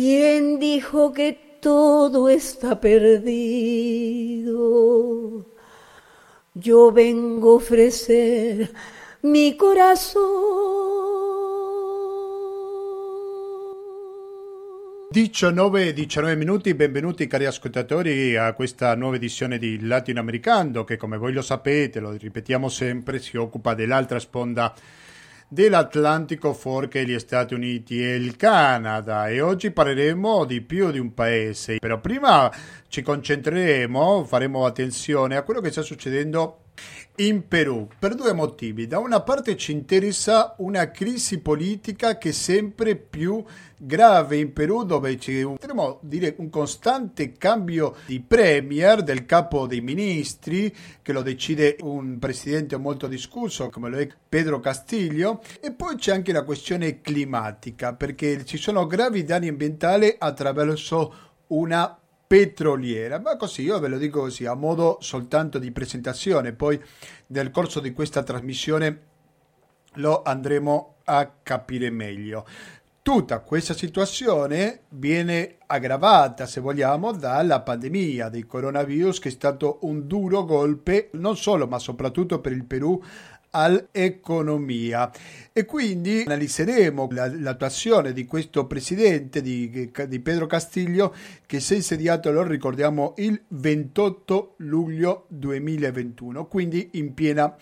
¿Quién dijo que todo está perdido? Yo vengo a ofrecer mi corazón. 19, 19 minuti, benvenuti cari ascoltatori a questa nuova edizione di Latinoamericano che come voi lo sapete, lo ripetiamo sempre, si occupa dell'altra sponda dell'Atlantico fuorché gli Stati Uniti e il Canada. E oggi parleremo di più di un paese, però prima ci concentreremo, faremo attenzione a quello che sta succedendo in Perù per due motivi. Da una parte ci interessa una crisi politica che è sempre più grave in Perù dove c'è un, dire, un costante cambio di premier, del capo dei ministri, che lo decide un presidente molto discusso come lo è Pedro Castillo, e poi c'è anche la questione climatica, perché ci sono gravi danni ambientali attraverso una petroliera, ma così io ve lo dico così a modo soltanto di presentazione, poi nel corso di questa trasmissione lo andremo a capire meglio. Tutta questa situazione viene aggravata, se vogliamo, dalla pandemia del coronavirus che è stato un duro golpe non solo ma soprattutto per il Perù all'economia e quindi analizzeremo l'attuazione di questo presidente di, di, Pedro Castiglio che si è insediato, lo ricordiamo, il 28 luglio 2021, quindi in piena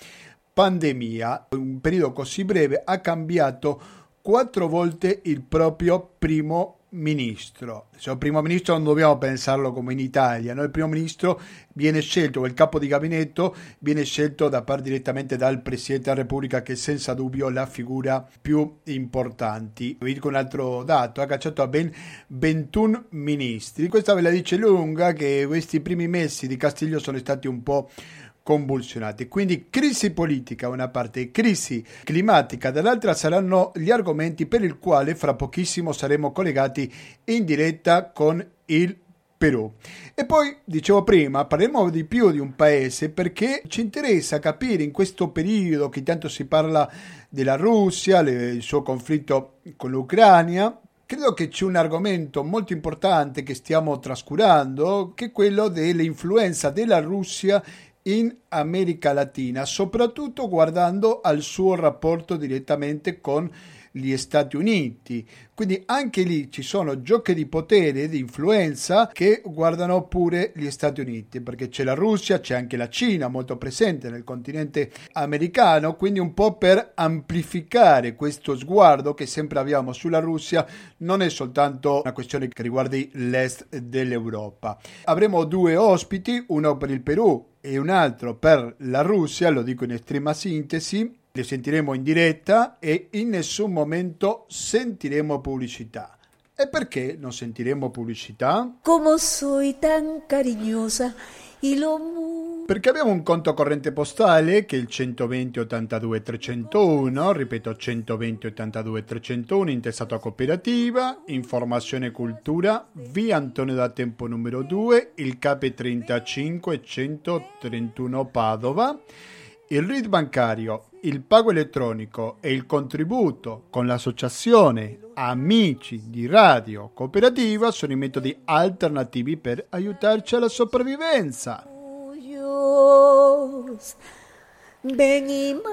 pandemia. Un periodo così breve ha cambiato quattro volte il proprio primo ministro. Cioè, il primo ministro non dobbiamo pensarlo come in Italia, no? il primo ministro viene scelto, il capo di gabinetto viene scelto da parte direttamente dal Presidente della Repubblica che è senza dubbio la figura più importante. Vi dico un altro dato, ha cacciato a ben 21 ministri. Questa ve la dice lunga che questi primi mesi di Castiglio sono stati un po' convulsionati. Quindi crisi politica da una parte e crisi climatica dall'altra saranno gli argomenti per il quale fra pochissimo saremo collegati in diretta con il Perù. E poi, dicevo prima, parleremo di più di un paese perché ci interessa capire in questo periodo che tanto si parla della Russia, il suo conflitto con l'Ucraina, Credo che c'è un argomento molto importante che stiamo trascurando, che è quello dell'influenza della Russia in America Latina, soprattutto guardando al suo rapporto direttamente con gli Stati Uniti. Quindi anche lì ci sono giochi di potere e di influenza che guardano pure gli Stati Uniti, perché c'è la Russia, c'è anche la Cina molto presente nel continente americano, quindi un po' per amplificare questo sguardo che sempre abbiamo sulla Russia, non è soltanto una questione che riguardi l'est dell'Europa. Avremo due ospiti, uno per il Perù e un altro per la Russia, lo dico in estrema sintesi, li sentiremo in diretta e in nessun momento sentiremo pubblicità. E perché non sentiremo pubblicità? Come soy tan cariñosa y lo Perché abbiamo un conto corrente postale che è il 120 82 301, ripeto 120 82 301, intestato a cooperativa, informazione e cultura, via Antonio da Tempo numero 2, il CAP 35 131 Padova, il RID bancario il pago elettronico e il contributo con l'associazione Amici di Radio Cooperativa sono i metodi alternativi per aiutarci alla sopravvivenza.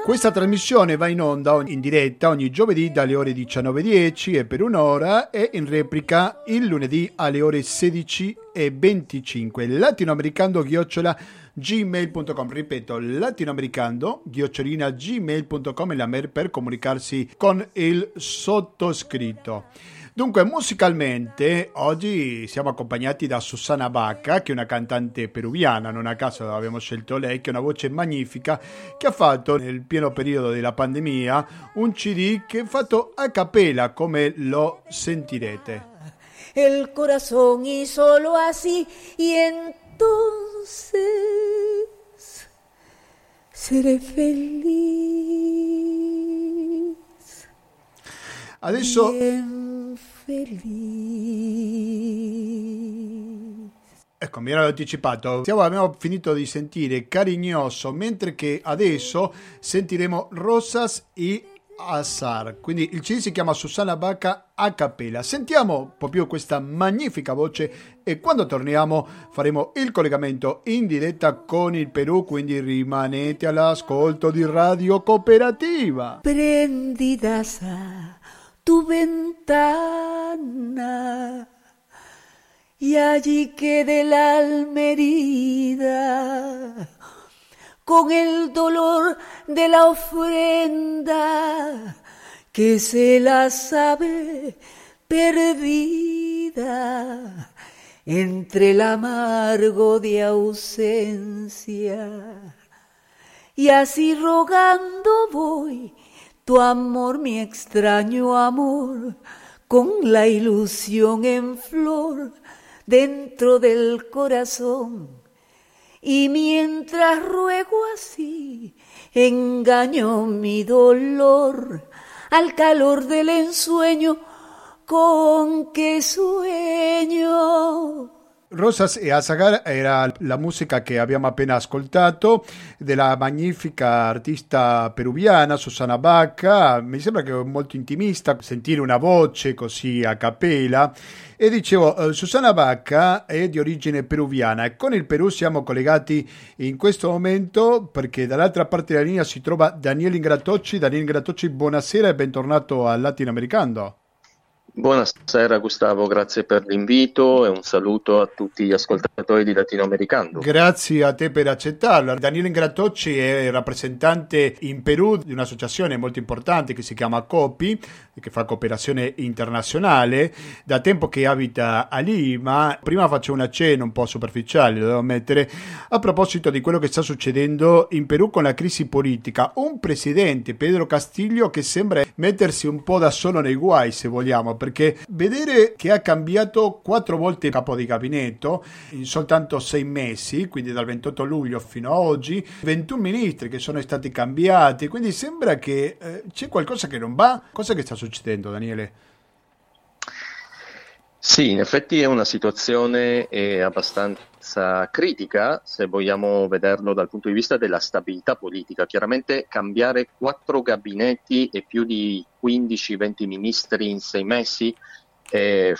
Questa trasmissione va in onda in diretta ogni giovedì dalle ore 19.10 e per un'ora e in replica il lunedì alle ore 16.25. Latinoamericano chiocciola gmail.com ripeto latinoamericano ghiocciolina gmail.com è la mail per comunicarsi con il sottoscritto Dunque, musicalmente, oggi siamo accompagnati da Susana Bacca, che è una cantante peruviana, non a caso abbiamo scelto lei, che ha una voce magnifica, che ha fatto nel pieno periodo della pandemia un CD che è fatto a capella, come lo sentirete. El corazón y solo así, y entonces seré feliz. Adesso... Feliz. Ecco, mi ero anticipato. Siamo, abbiamo finito di sentire Carignoso, mentre che adesso sentiremo Rosas y Azar. Quindi il CD si chiama Susanna Bacca a cappella. Sentiamo proprio questa magnifica voce e quando torniamo faremo il collegamento in diretta con il Perù, quindi rimanete all'ascolto di Radio Cooperativa. Prendi sa tu ventana y allí quede la almerida con el dolor de la ofrenda que se la sabe perdida entre el amargo de ausencia. Y así rogando voy tu amor, mi extraño amor, con la ilusión en flor dentro del corazón y mientras ruego así, engaño mi dolor al calor del ensueño con que sueño. Rosas e Azagar era la musica che abbiamo appena ascoltato della magnifica artista peruviana Susana Bacca. Mi sembra che è molto intimista sentire una voce così a capella. E dicevo, eh, Susana Bacca è di origine peruviana e con il Perù siamo collegati in questo momento perché dall'altra parte della linea si trova Daniele Ingratocci. Daniele Ingratocci, buonasera e bentornato al Latinoamericano. Buonasera Gustavo, grazie per l'invito e un saluto a tutti gli ascoltatori di Latinoamericano. Grazie a te per accettarlo. Daniele Ingratocci è rappresentante in Perù di un'associazione molto importante che si chiama COPI, che fa cooperazione internazionale, da tempo che abita a Lima. Prima faccio un accenno un po' superficiale, lo devo ammettere, a proposito di quello che sta succedendo in Perù con la crisi politica. Un presidente, Pedro Castillo, che sembra mettersi un po' da solo nei guai, se vogliamo perché vedere che ha cambiato quattro volte capo di gabinetto in soltanto sei mesi, quindi dal 28 luglio fino ad oggi, 21 ministri che sono stati cambiati, quindi sembra che eh, c'è qualcosa che non va. Cosa che sta succedendo, Daniele? Sì, in effetti è una situazione eh, abbastanza critica se vogliamo vederlo dal punto di vista della stabilità politica. Chiaramente cambiare quattro gabinetti e più di 15-20 ministri in sei mesi eh,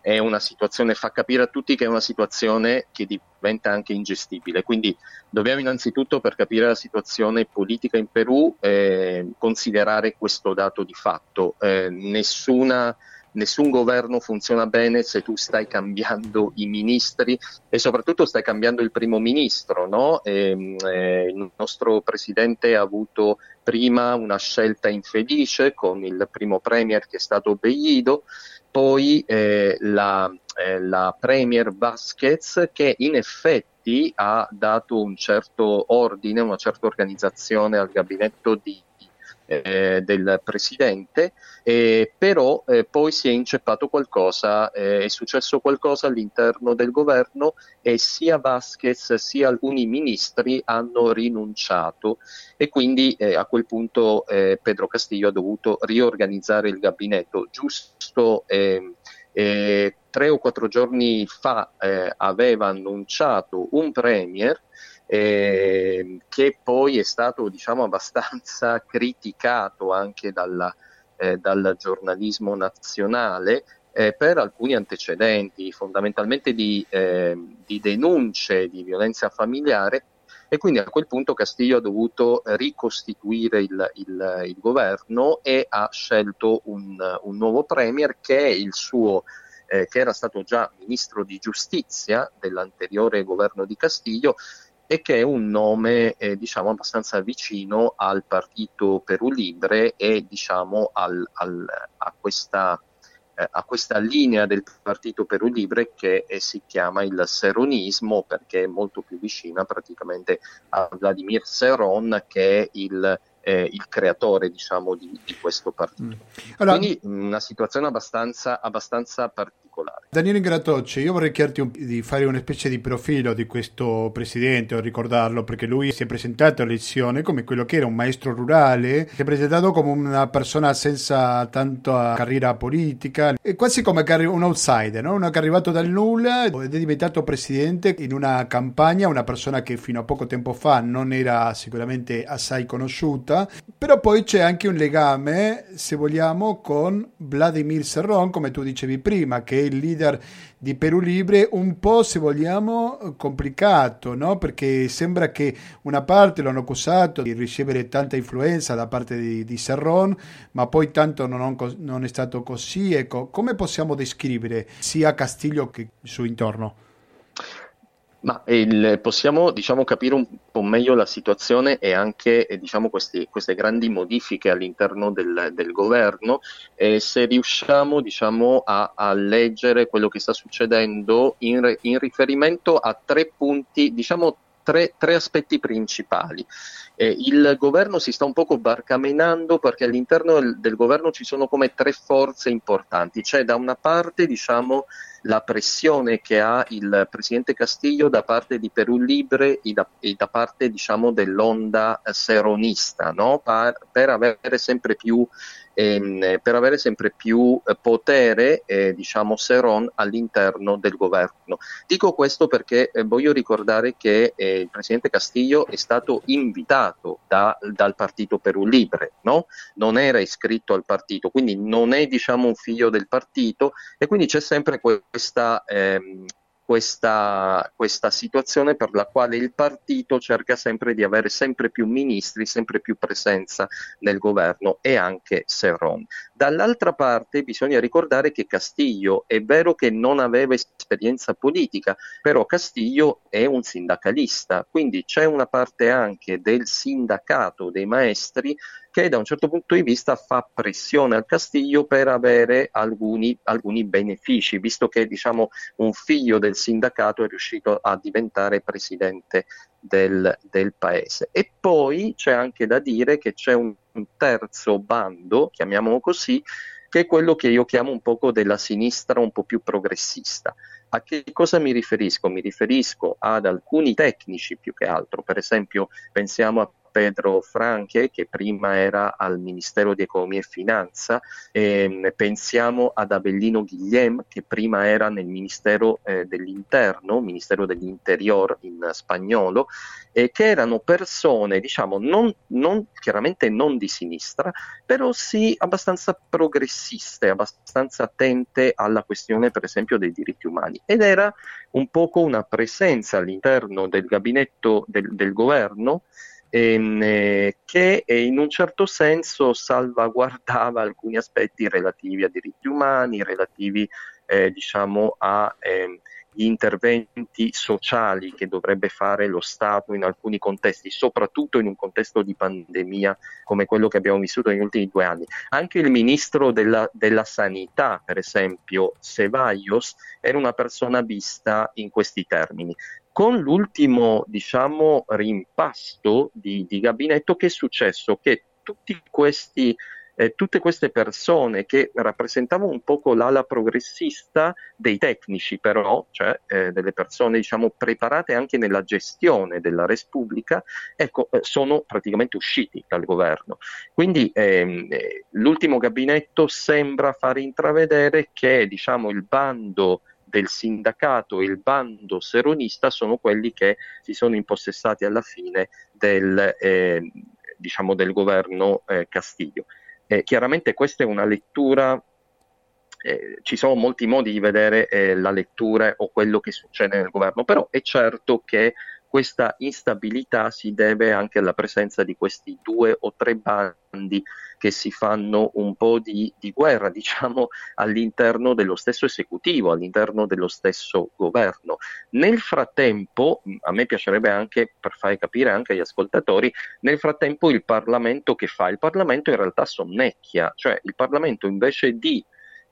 è una situazione, fa capire a tutti che è una situazione che diventa anche ingestibile. Quindi dobbiamo innanzitutto, per capire la situazione politica in Perù, eh, considerare questo dato di fatto. Eh, nessuna nessun governo funziona bene se tu stai cambiando i ministri e soprattutto stai cambiando il primo ministro. No? E, ehm, eh, il nostro presidente ha avuto prima una scelta infelice con il primo premier che è stato Bellido, poi eh, la, eh, la premier Vasquez che in effetti ha dato un certo ordine, una certa organizzazione al gabinetto di eh, del presidente, eh, però eh, poi si è inceppato qualcosa, eh, è successo qualcosa all'interno del governo e sia Vasquez sia alcuni ministri hanno rinunciato e quindi eh, a quel punto eh, Pedro Castillo ha dovuto riorganizzare il gabinetto. Giusto ehm, tre o quattro giorni fa aveva annunciato un premier eh, che poi è stato diciamo, abbastanza criticato anche dalla, eh, dal giornalismo nazionale eh, per alcuni antecedenti, fondamentalmente di, ehm, di, denunce di violenza familiare. E quindi a quel punto Castiglio ha dovuto ricostituire il, il, il governo e ha scelto un, un, nuovo premier che suo eh, che era stato già ministro di giustizia dell'anteriore governo di Castiglio e che è un nome eh, diciamo abbastanza vicino al partito Perù Libre e diciamo al, al, a, questa, eh, a, questa, linea del partito Perù Libre che eh, si chiama il seronismo perché è molto più vicina praticamente a Vladimir Seron che è il, eh, il creatore diciamo di, di questo partito. Mm. Allora, Quindi una situazione abbastanza, abbastanza particolare. Daniele Gratocci, io vorrei chiederti un, di fare una specie di profilo di questo presidente, o ricordarlo, perché lui si è presentato all'elezione come quello che era un maestro rurale, si è presentato come una persona senza tanta carriera politica, è quasi come un outsider, no? uno che è arrivato dal nulla ed è diventato presidente in una campagna, una persona che fino a poco tempo fa non era sicuramente assai conosciuta, però poi c'è anche un legame, se vogliamo, con Vladimir Serron, come tu dicevi prima, che è il leader di Perù Libre un po' se vogliamo complicato no? perché sembra che una parte l'hanno accusato di ricevere tanta influenza da parte di, di Serron ma poi tanto non, non è stato così ecco come possiamo descrivere sia Castiglio che il suo intorno? Ma il, possiamo diciamo, capire un po' meglio la situazione e anche eh, diciamo, questi, queste grandi modifiche all'interno del, del governo eh, se riusciamo diciamo, a, a, leggere quello che sta succedendo in, in riferimento a tre punti, diciamo tre, tre aspetti principali. Eh, il governo si sta un poco barcamenando perché all'interno del, del, governo ci sono come tre forze importanti. C'è da una parte diciamo, la pressione che ha il presidente Castillo da parte di Perù Libre e da, e da parte diciamo, dell'onda seronista no? per, per avere sempre più ehm, per avere sempre più eh, potere, eh, diciamo, Seron all'interno del governo. Dico questo perché eh, voglio ricordare che eh, il presidente Castillo è stato invitato da, dal partito Perù Libre, no? non era iscritto al partito, quindi non è diciamo, un figlio del partito e quindi c'è sempre questa ehm, questa, questa, situazione per la quale il partito cerca sempre di avere sempre più ministri, sempre più presenza nel governo e anche Serron. Dall'altra parte bisogna ricordare che Castiglio è vero che non aveva esperienza politica, però Castiglio è un sindacalista, quindi c'è una parte anche del sindacato dei maestri che da un certo punto di vista fa pressione al Castiglio per avere alcuni, alcuni benefici, visto che diciamo, un figlio del sindacato è riuscito a diventare presidente del, del paese. E poi c'è anche da dire che c'è un, un terzo bando, chiamiamolo così, che è quello che io chiamo un poco della sinistra un po' più progressista. A che cosa mi riferisco? Mi riferisco ad alcuni tecnici più che altro, per esempio pensiamo a Pedro Franche, che prima era al Ministero di Economia e Finanza, eh, pensiamo ad Abellino Guillem, che prima era nel Ministero eh, dell'Interno, Ministero dell'Interior in spagnolo, eh, che erano persone, diciamo, non, non, chiaramente non di sinistra, però sì abbastanza progressiste, abbastanza attente alla questione, per esempio, dei diritti umani. Ed era un poco una presenza all'interno del gabinetto del, del governo ehm, eh, che eh, in un certo senso salvaguardava alcuni aspetti relativi a diritti umani, relativi eh, diciamo a eh, gli interventi sociali che dovrebbe fare lo Stato in alcuni contesti, soprattutto in un contesto di pandemia come quello che abbiamo vissuto negli ultimi due anni. Anche il ministro della, della Sanità, per esempio, Ceballos, era una persona vista in questi termini. Con l'ultimo, diciamo, rimpasto di, di gabinetto, che è successo? Che tutti questi eh, tutte queste persone che rappresentavano un poco l'ala progressista dei tecnici però, cioè eh, delle persone diciamo preparate anche nella gestione della Repubblica, ecco, eh, sono praticamente usciti dal governo. Quindi ehm, eh, l'ultimo gabinetto sembra far intravedere che diciamo il bando del sindacato e il bando seronista sono quelli che si sono impossessati alla fine del, eh, diciamo del governo eh, Castiglio. Eh, chiaramente questa è una lettura, eh, ci sono molti modi di vedere eh, la lettura o quello che succede nel governo, però è certo che questa instabilità si deve anche alla presenza di questi due o tre bandi che si fanno un po' di, di, guerra, diciamo, all'interno dello stesso esecutivo, all'interno dello stesso governo. Nel frattempo, a me piacerebbe anche, per fare capire anche agli ascoltatori, nel frattempo il Parlamento che fa? Il Parlamento in realtà sonnecchia, cioè il Parlamento invece di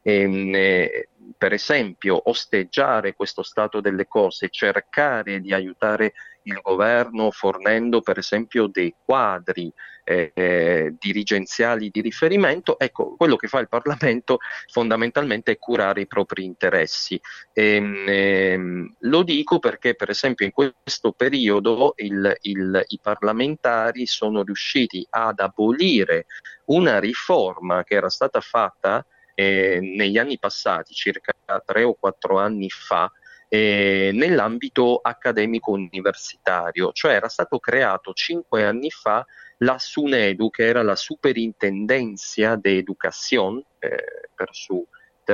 eh, per esempio osteggiare questo stato delle cose, cercare di aiutare il governo fornendo per esempio dei quadri eh, eh, dirigenziali di riferimento, ecco, quello che fa il Parlamento fondamentalmente è curare i propri interessi. E, ehm, ehm, lo dico perché, per esempio, in questo periodo il, il, i parlamentari sono riusciti ad abolire una riforma che era stata fatta eh, negli anni passati, circa tre o quattro anni fa, eh, nell'ambito accademico universitario, cioè era stato creato cinque anni fa la SUNEDU, che era la Superintendencia de Educación, eh, per su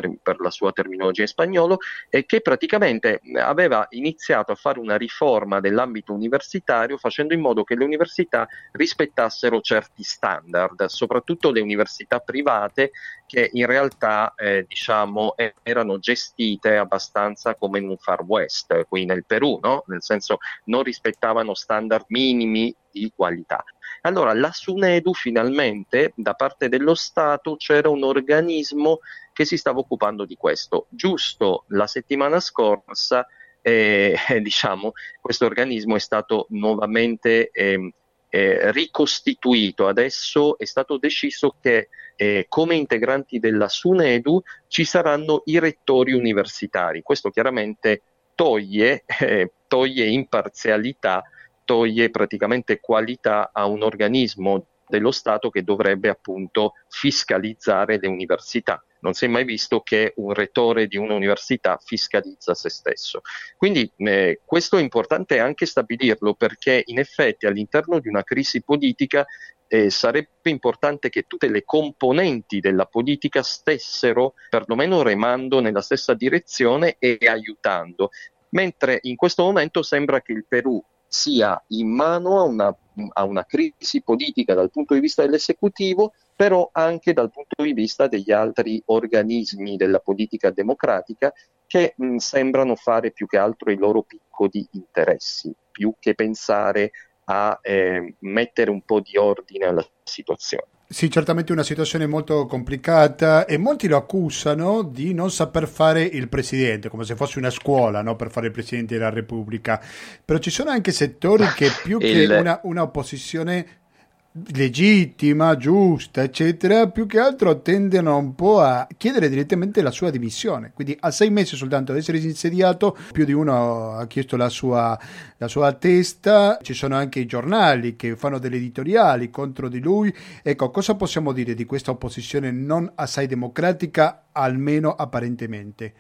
per la sua terminologia in spagnolo, e che praticamente aveva iniziato a fare una riforma dell'ambito universitario facendo in modo che le università rispettassero certi standard, soprattutto le università private che in realtà eh, diciamo, erano gestite abbastanza come in un far west, qui nel Perù, no? nel senso non rispettavano standard minimi di qualità. Allora, la SUNEDU finalmente da parte dello Stato c'era un organismo che si stava occupando di questo. Giusto la settimana scorsa, eh, diciamo, questo organismo è stato nuovamente eh, eh, ricostituito. Adesso è stato deciso che eh, come integranti della SUNEDU ci saranno i rettori universitari. Questo chiaramente toglie, eh, toglie imparzialità, toglie praticamente qualità a un organismo dello Stato che dovrebbe appunto fiscalizzare le università non si è mai visto che un rettore di un'università fiscalizza se stesso. Quindi eh, questo è importante anche stabilirlo perché in effetti all'interno di una crisi politica eh, sarebbe importante che tutte le componenti della politica stessero perlomeno remando nella stessa direzione e aiutando. Mentre in questo momento sembra che il Perù sia in mano a una, a una crisi politica dal punto di vista dell'esecutivo però anche dal punto di vista degli altri organismi della politica democratica che mh, sembrano fare più che altro i loro piccoli interessi, più che pensare a eh, mettere un po' di ordine alla situazione. Sì, certamente una situazione molto complicata e molti lo accusano di non saper fare il presidente, come se fosse una scuola no? per fare il presidente della Repubblica. Però ci sono anche settori che più il... che una, una opposizione legittima, giusta, eccetera, più che altro tendono un po' a chiedere direttamente la sua dimissione. Quindi a sei mesi soltanto ad essere insediato, più di uno ha chiesto la sua, la sua testa, ci sono anche i giornali che fanno delle editoriali contro di lui. Ecco, cosa possiamo dire di questa opposizione non assai democratica, almeno apparentemente?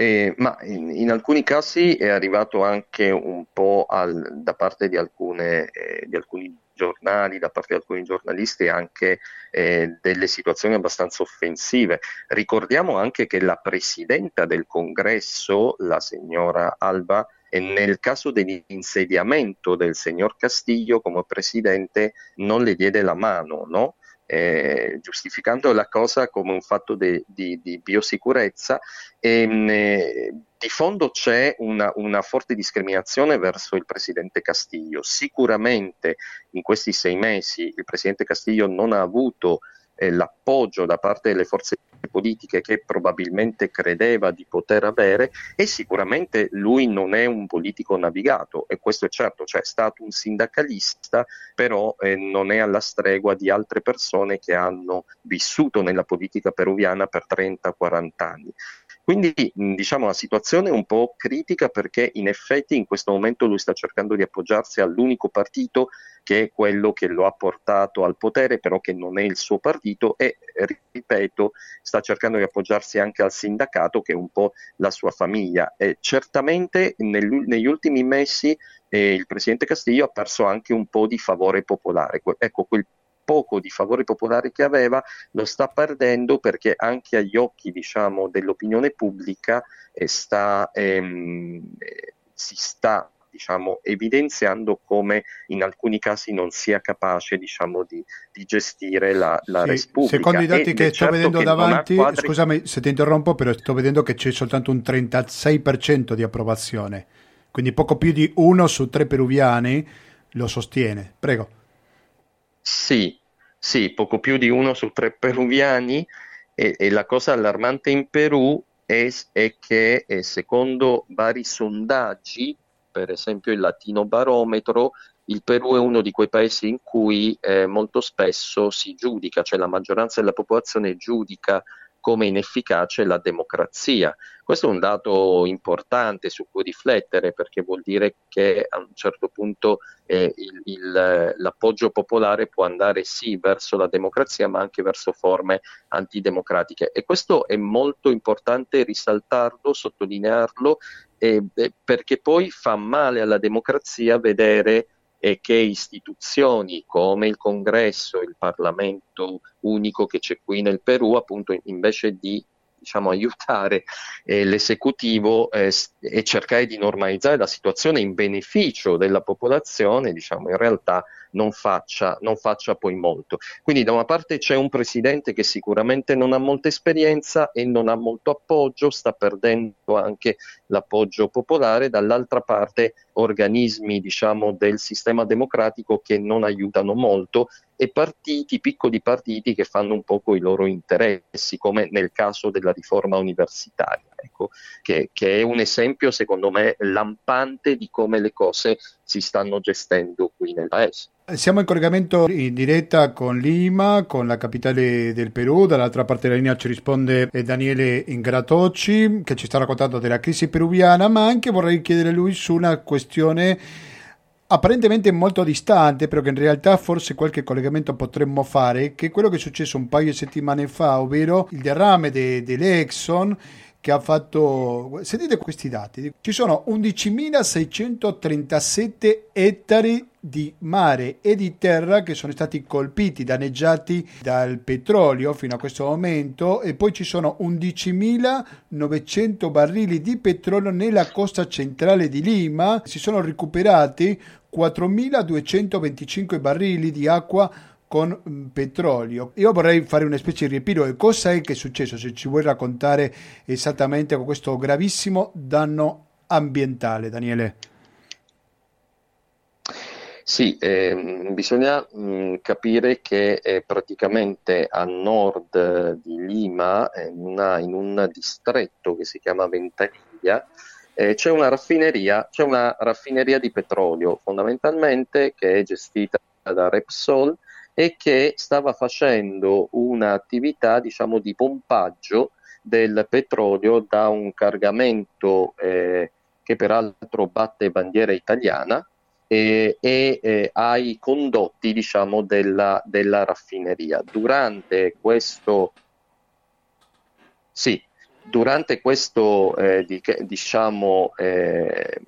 Eh, ma in, in, alcuni casi è arrivato anche un po' al, da parte di, alcune, eh, di, alcuni giornali, da parte di alcuni giornalisti, anche eh, delle situazioni abbastanza offensive. Ricordiamo anche che la presidenta del congresso, la signora Alba, nel caso dell'insediamento del signor Castiglio come presidente non le diede la mano, no? Eh, giustificando la cosa come un fatto de, di, di, biosicurezza. E, ehm, eh, di fondo c'è una, una, forte discriminazione verso il presidente Castiglio. Sicuramente in questi sei mesi il presidente Castiglio non ha avuto eh, l'appoggio da parte delle forze politiche che probabilmente credeva di poter avere e sicuramente lui non è un politico navigato e questo è certo, cioè è stato un sindacalista, però eh, non è alla stregua di altre persone che hanno vissuto nella politica peruviana per 30-40 anni. Quindi diciamo la situazione è un po' critica perché in effetti in questo momento lui sta cercando di appoggiarsi all'unico partito che è quello che lo ha portato al potere, però che non è il suo partito e, ripeto, sta cercando di appoggiarsi anche al sindacato che è un po' la sua famiglia. E certamente nel, negli ultimi mesi eh, il presidente Castiglio ha perso anche un po' di favore popolare. Ecco, quel poco di favore popolare che aveva lo sta perdendo perché anche agli occhi diciamo, dell'opinione pubblica eh, sta, ehm, eh, si sta diciamo, evidenziando come in alcuni casi non sia capace diciamo, di, di, gestire la, la sì, Repubblica. Secondo i dati e che sto certo vedendo davanti, quadri... scusami se ti interrompo, però sto vedendo che c'è soltanto un 36% di approvazione, quindi poco più di uno su tre peruviani lo sostiene. Prego. Sì, sì, poco più di uno su tre peruviani e, e la cosa allarmante in Perù è, è che eh, secondo vari sondaggi, per esempio il Latino Barometro, il Perù è uno di quei paesi in cui eh, molto spesso si giudica, cioè la maggioranza della popolazione giudica come inefficace la democrazia. Questo è un dato importante su cui riflettere perché vuol dire che a un certo punto eh, il, il, l'appoggio popolare può andare sì verso la democrazia ma anche verso forme antidemocratiche e questo è molto importante risaltarlo, sottolinearlo eh, perché poi fa male alla democrazia vedere e che istituzioni come il Congresso, il Parlamento unico che c'è qui nel Perù, appunto invece di diciamo, aiutare eh, l'esecutivo eh, e cercare di normalizzare la situazione in beneficio della popolazione, diciamo, in realtà non faccia, non faccia poi molto. Quindi da una parte c'è un presidente che sicuramente non ha molta esperienza e non ha molto appoggio, sta perdendo anche l'appoggio popolare, dall'altra parte organismi diciamo, del sistema democratico che non aiutano molto e partiti, piccoli partiti che fanno un poco i loro interessi, come nel caso della riforma universitaria, ecco, che, che è un esempio secondo me lampante di come le cose si stanno gestendo qui nel paese. Siamo in collegamento in diretta con Lima, con la capitale del Perù. Dall'altra parte della linea ci risponde eh, Daniele Ingratocci che ci sta raccontando della crisi peruviana, ma anche vorrei chiedere lui su una questione apparentemente molto distante, però che in realtà forse qualche collegamento potremmo fare, che è quello che è successo un paio di settimane fa, ovvero il derrame de, dell'Exxon che ha fatto... Sentite questi dati, ci sono 11.637 ettari di mare e di terra che sono stati colpiti, danneggiati dal petrolio fino a questo momento e poi ci sono 11.900 barili di petrolio nella costa centrale di Lima, si sono recuperati 4.225 barili di acqua con mm, petrolio. Io vorrei fare una specie di riepilogo. Cosa è che è successo? Se ci vuoi raccontare esattamente questo gravissimo danno ambientale, Daniele. Sì, eh, bisogna mh, mm, capire che eh, praticamente a nord di Lima, in, una, in, un distretto che si chiama Ventaniglia, eh, c'è, una c'è una raffineria di petrolio fondamentalmente che è gestita da Repsol e che stava facendo un'attività diciamo, di pompaggio del petrolio da un cargamento eh, che peraltro batte bandiera italiana eh, e eh, ai condotti diciamo, della, della, raffineria. Durante questo, sì, durante questo eh, di, diciamo, eh,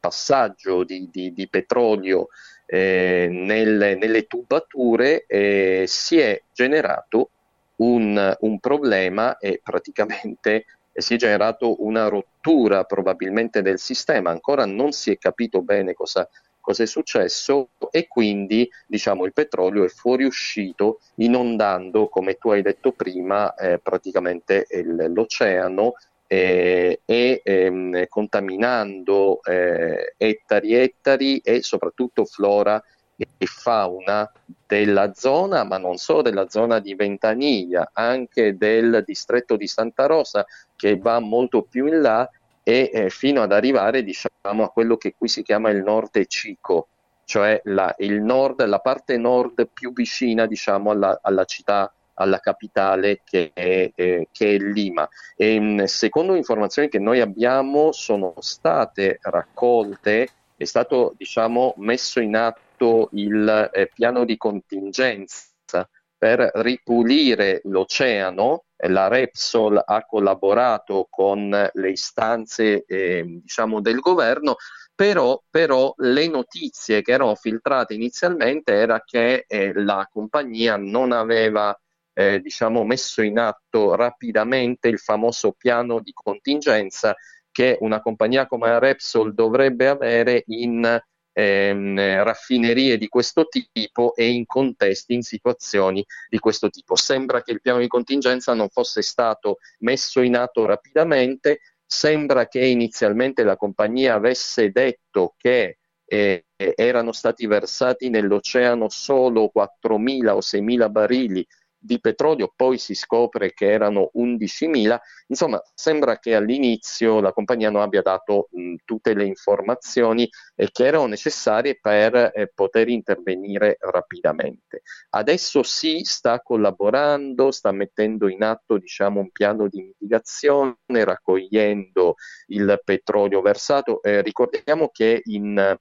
passaggio di, di, di petrolio eh, nelle, nelle, tubature eh, si è generato un, un problema e praticamente si è generato una rottura probabilmente del sistema, ancora non si è capito bene cosa, cosa è successo e quindi diciamo, il petrolio è fuoriuscito inondando, come tu hai detto prima, eh, praticamente l'oceano eh, e ehm, contaminando eh, ettari e ettari e soprattutto flora e fauna della zona, ma non solo della zona di Ventaniglia, anche del distretto di Santa Rosa che va molto più in là e eh, fino ad arrivare diciamo, a quello che qui si chiama il nord Cico, cioè la, nord, la parte nord più vicina diciamo, alla, alla città alla capitale che è, eh, che è Lima. E, mm, secondo informazioni che noi abbiamo sono state raccolte, è stato diciamo, messo in atto il eh, piano di contingenza per ripulire l'oceano. La Repsol ha collaborato con le istanze eh, diciamo, del governo però, però, le notizie che erano filtrate inizialmente era che eh, la compagnia non aveva eh, diciamo, messo in atto rapidamente il famoso piano di contingenza che una compagnia come Repsol dovrebbe avere in ehm, raffinerie di questo tipo e in contesti, in situazioni di questo tipo. Sembra che il piano di contingenza non fosse stato messo in atto rapidamente, sembra che inizialmente la compagnia avesse detto che eh, erano stati versati nell'oceano solo 4.000 o 6.000 barili di petrolio, poi si scopre che erano 11.000. Insomma, sembra che all'inizio la compagnia non abbia dato mh, tutte le informazioni eh, che erano necessarie per eh, poter intervenire rapidamente. Adesso si sta collaborando, sta mettendo in atto diciamo, un piano di mitigazione, raccogliendo il petrolio versato. Eh, ricordiamo che in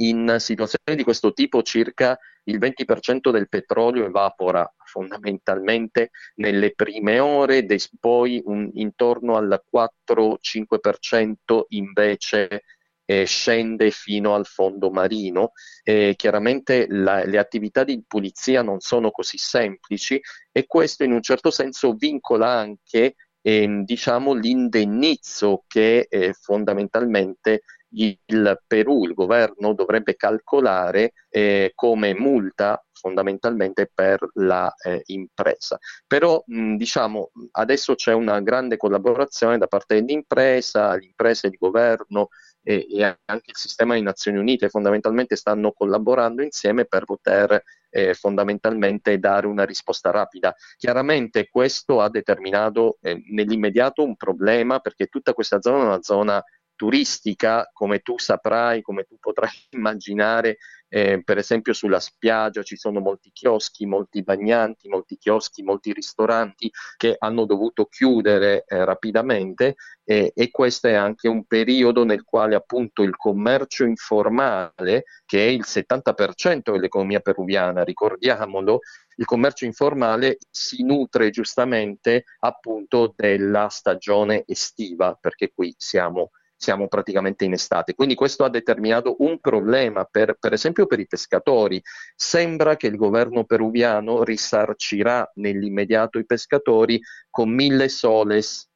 in situazioni di questo tipo circa il 20% del petrolio evapora fondamentalmente nelle prime ore, poi un, intorno al 4-5% invece eh, scende fino al fondo marino. Eh, chiaramente la, le attività di pulizia non sono così semplici e questo in un certo senso vincola anche eh, diciamo, l'indennizzo che eh, fondamentalmente il Perù, il governo dovrebbe calcolare eh, come multa fondamentalmente per la eh. Però mh, diciamo adesso c'è una grande collaborazione da parte dell'impresa, le imprese di governo e, e, anche il sistema di Nazioni Unite fondamentalmente stanno collaborando insieme per poter eh, fondamentalmente dare una risposta rapida. Chiaramente questo ha determinato eh, nell'immediato un problema perché tutta questa zona è una zona turistica, come tu saprai, come tu potrai immaginare, eh, per esempio sulla spiaggia ci sono molti chioschi, molti bagnanti, molti chioschi, molti ristoranti che hanno dovuto chiudere eh, rapidamente eh, e questo è anche un periodo nel quale appunto il commercio informale, che è il 70% dell'economia peruviana, ricordiamolo, il commercio informale si nutre giustamente appunto della stagione estiva, perché qui siamo siamo praticamente in estate. Quindi questo ha determinato un problema, per, per esempio per i pescatori. Sembra che il governo peruviano risarcirà nell'immediato i pescatori con mille soles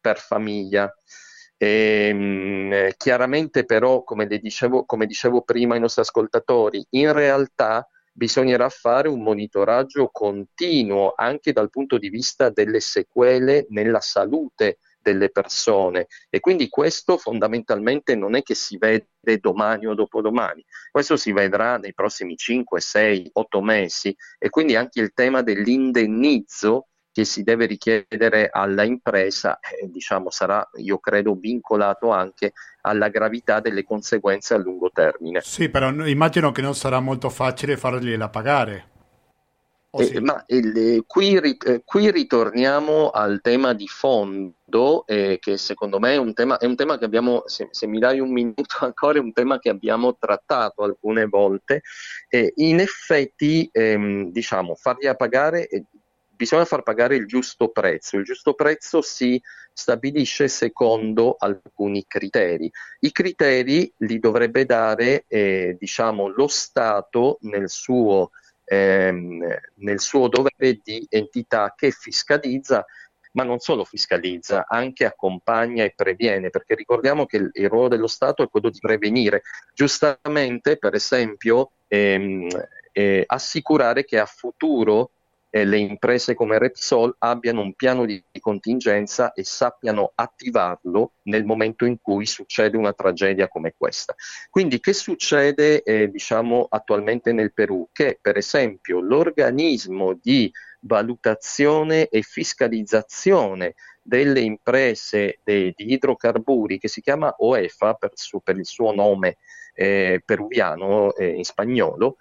per famiglia. E, ehm, chiaramente però, come, dicevo, come dicevo prima ai nostri ascoltatori, in realtà bisognerà fare un monitoraggio continuo anche dal punto di vista delle sequele nella salute delle persone e quindi questo fondamentalmente non è che si vede domani o dopodomani, questo si vedrà nei prossimi 5, 6, 8 mesi e quindi anche il tema dell'indennizzo che si deve richiedere alla impresa, eh, diciamo, sarà, io credo, vincolato anche alla gravità delle conseguenze a lungo termine. Sì, però immagino che non sarà molto facile fargliela pagare. Oh, sì. eh, ma il, qui, eh, qui, ritorniamo al tema di fondo, eh, che secondo me è un tema, è un tema che abbiamo, se, se, mi dai un minuto ancora, è un tema che abbiamo trattato alcune volte. in effetti, ehm, diciamo, fargli pagare, eh, bisogna far pagare il giusto prezzo. Il giusto prezzo si stabilisce secondo alcuni criteri. I criteri li dovrebbe dare, eh, diciamo, lo Stato nel suo ehm, nel suo dovere di entità che fiscalizza ma non solo fiscalizza, anche accompagna e previene, perché ricordiamo che il, il ruolo dello Stato è quello di prevenire. Giustamente, per esempio, ehm, eh, assicurare che a futuro eh, le imprese come Repsol abbiano un piano di, contingenza e sappiano attivarlo nel momento in cui succede una tragedia come questa. Quindi che succede eh, diciamo attualmente nel Perù? Che per esempio l'organismo di valutazione e fiscalizzazione delle imprese de, di idrocarburi che si chiama OEFA per, su, per il suo nome eh, peruviano eh, in spagnolo,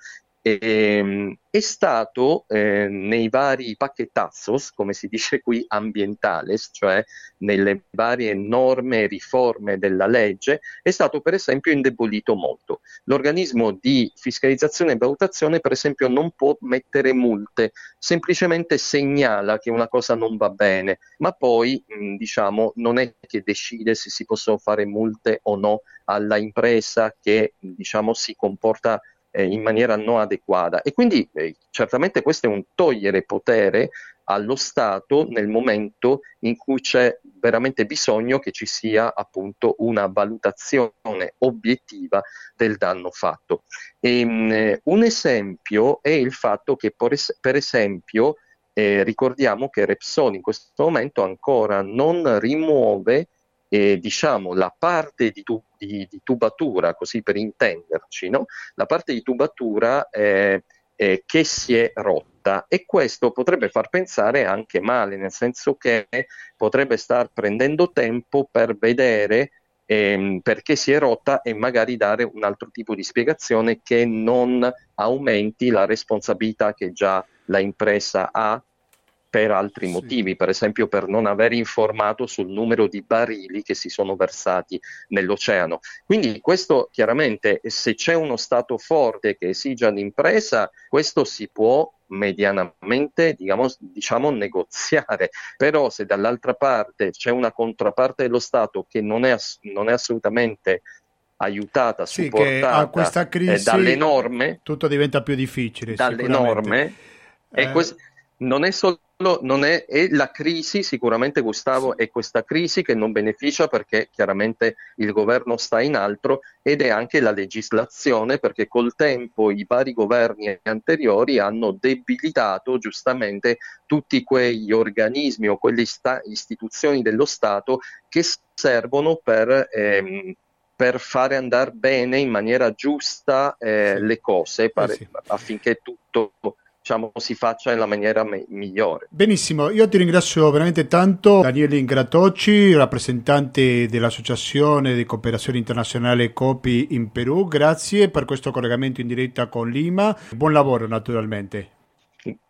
Ehm, è stato eh, nei vari paquetazos, come si dice qui, ambientales, cioè nelle varie norme e riforme della legge, è stato per esempio indebolito molto. L'organismo di fiscalizzazione e valutazione, per esempio, non può mettere multe, semplicemente segnala che una cosa non va bene, ma poi mh, diciamo non è che decide se si possono fare multe o no alla impresa che diciamo si comporta eh, in maniera non adeguata. E quindi eh, certamente questo è un togliere potere allo Stato nel momento in cui c'è veramente bisogno che ci sia appunto una valutazione obiettiva del danno fatto. E, mh, un esempio è il fatto che per, es- per esempio eh, ricordiamo che Repsol in questo momento ancora non rimuove eh, diciamo, la parte di, tu, di, di, tubatura, così per intenderci, no? la parte di tubatura eh, eh, che si è rotta e questo potrebbe far pensare anche male, nel senso che potrebbe star prendendo tempo per vedere ehm, perché si è rotta e magari dare un altro tipo di spiegazione che non aumenti la responsabilità che già la impresa ha per altri sì. motivi, per esempio per non aver informato sul numero di barili che si sono versati nell'oceano. Quindi questo chiaramente, se c'è uno Stato forte che esige l'impresa, questo si può medianamente diciamo, diciamo, negoziare però se dall'altra parte c'è una controparte dello Stato che non è, non è assolutamente aiutata, sì, supportata eh, crisi, dalle norme tutto diventa più difficile dalle norme eh... e quest- non è solo non è, è, la crisi, sicuramente Gustavo, è questa crisi che non beneficia perché chiaramente il governo sta in altro ed è anche la legislazione perché col tempo i vari governi anteriori hanno debilitato giustamente tutti quegli organismi o quelle sta- istituzioni dello Stato che servono per... Ehm, per fare andare bene in maniera giusta eh, le cose pare, eh sì. affinché tutto diciamo, si faccia nella maniera me- migliore. Benissimo, io ti ringrazio veramente tanto Daniele Ingratocci, rappresentante dell'Associazione di Cooperazione Internazionale COPI in Perù, grazie per questo collegamento in diretta con Lima, buon lavoro naturalmente.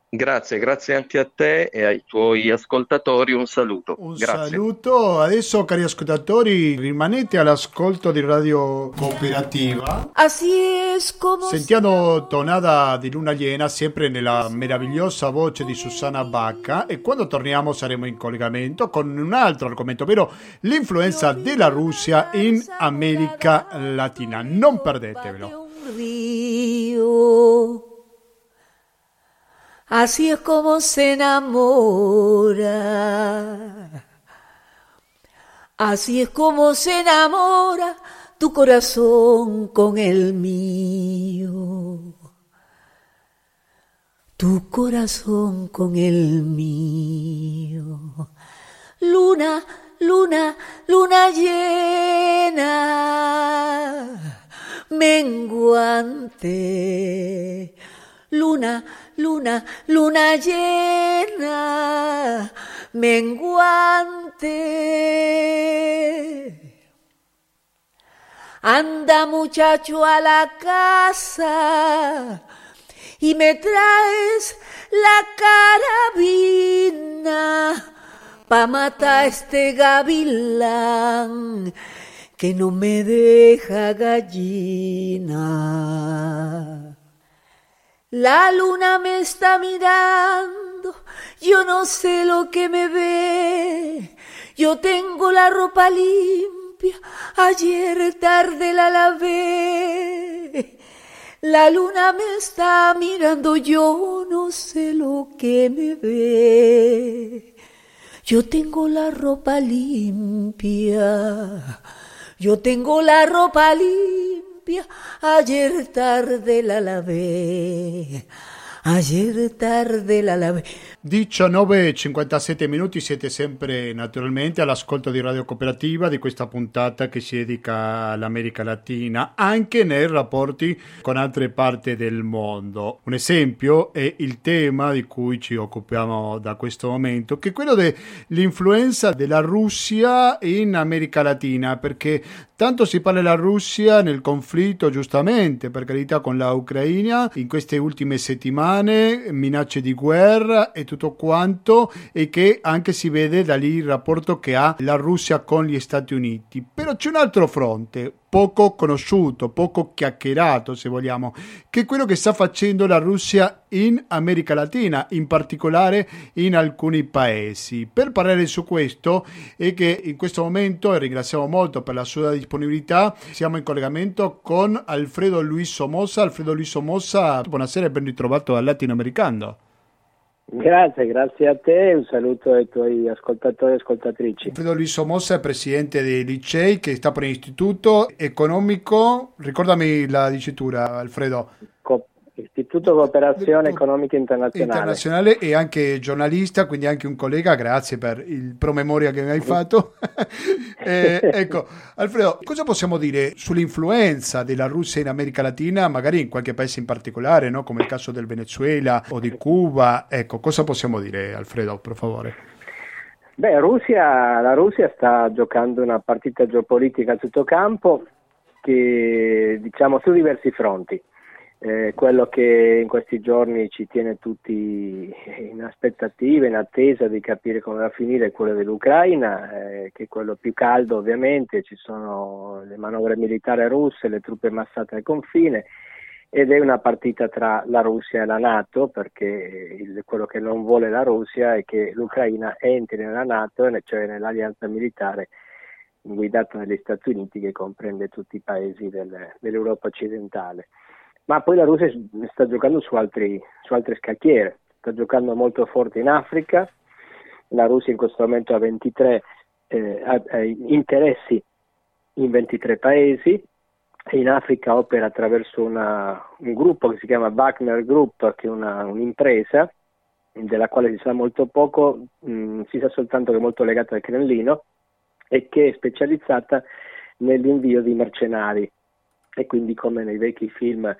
Grazie, grazie anche a te e ai tuoi ascoltatori un saluto. Un grazie. saluto. Adesso, cari ascoltatori, rimanete all'ascolto di Radio Cooperativa. Así es como Sentiamo tonada di luna llena sempre nella meravigliosa voce di Susanna Bacca e quando torniamo saremo in collegamento con un altro argomento, ovvero l'influenza della Russia in America Latina. Non perdetevelo. Así es como se enamora. Así es como se enamora tu corazón con el mío. Tu corazón con el mío. Luna, luna, luna llena, menguante. Luna, luna, luna llena, menguante. Anda muchacho a la casa y me traes la carabina pa' matar a este gavilán que no me deja gallina. La luna me está mirando, yo no sé lo que me ve. Yo tengo la ropa limpia, ayer tarde la lavé. La luna me está mirando, yo no sé lo que me ve. Yo tengo la ropa limpia, yo tengo la ropa limpia ayer tarde la lavé, ayer tarde la lavé. 19.57 minuti, siete sempre naturalmente all'ascolto di Radio Cooperativa di questa puntata che si dedica all'America Latina, anche nei rapporti con altre parti del mondo. Un esempio è il tema di cui ci occupiamo da questo momento, che è quello dell'influenza della Russia in America Latina, perché tanto si parla della Russia nel conflitto, giustamente, per carità, con l'Ucraina, in queste ultime settimane, minacce di guerra e tutto tutto quanto e che anche si vede da lì il rapporto che ha la Russia con gli Stati Uniti. Però c'è un altro fronte, poco conosciuto, poco chiacchierato se vogliamo, che è quello che sta facendo la Russia in America Latina, in particolare in alcuni paesi. Per parlare su questo e che in questo momento, e ringraziamo molto per la sua disponibilità, siamo in collegamento con Alfredo Luis Somoza. Alfredo Luis Somoza, buonasera e ben ritrovato al latinoamericano. Grazie, grazie a te e un saluto ai tuoi ascoltatori e ascoltatrici. Alfredo Luis Mossa è presidente di Licei che sta per l'Istituto Economico, ricordami la dicitura Alfredo. Co- Istituto cooperazione economica internazionale. Internazionale e anche giornalista, quindi anche un collega, grazie per il promemoria che mi hai fatto. eh, ecco, Alfredo, cosa possiamo dire sull'influenza della Russia in America Latina, magari in qualche paese in particolare, no? come il caso del Venezuela o di Cuba? Ecco, cosa possiamo dire, Alfredo, per favore? Beh, Russia, la Russia sta giocando una partita geopolitica a tutto campo che diciamo su diversi fronti. Eh, quello che in questi giorni ci tiene tutti in aspettativa, in attesa di capire come va a finire è quello dell'Ucraina, eh, che è quello più caldo ovviamente, ci sono le manovre militari russe, le truppe massate al confine ed è una partita tra la Russia e la Nato perché il, quello che non vuole la Russia è che l'Ucraina entri nella Nato, cioè nell'alleanza militare guidata dagli Stati Uniti che comprende tutti i paesi del, dell'Europa occidentale ma poi la Russia sta giocando su, altri, su altre scacchiere, sta giocando molto forte in Africa, la Russia in questo momento ha 23 eh, ha, interessi in 23 paesi. E in Africa opera attraverso una, un gruppo che si chiama Wagner Group, che è una, un'impresa della quale si sa molto poco, mh, si sa soltanto che è molto legata al Cremlino e che è specializzata nell'invio di mercenari. E quindi come nei vecchi film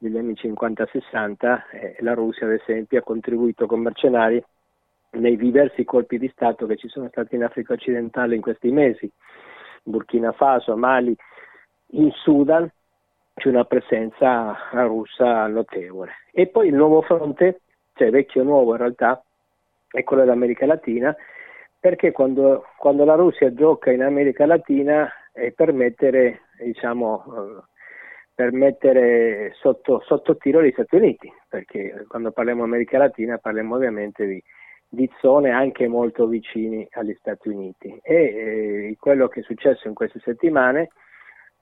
degli anni 50-60 eh, la Russia ad esempio ha contribuito con mercenari nei diversi colpi di Stato che ci sono stati in Africa occidentale in questi mesi, Burkina Faso, Mali, in Sudan c'è una presenza russa notevole. E poi il nuovo fronte, cioè vecchio nuovo in realtà, è quello dell'America Latina, perché quando, quando la Russia gioca in America Latina è per mettere diciamo, eh, per mettere sotto, sotto, tiro gli Stati Uniti, perché quando parliamo America Latina parliamo ovviamente di, di zone anche molto vicine agli Stati Uniti. E eh, quello che è successo in queste settimane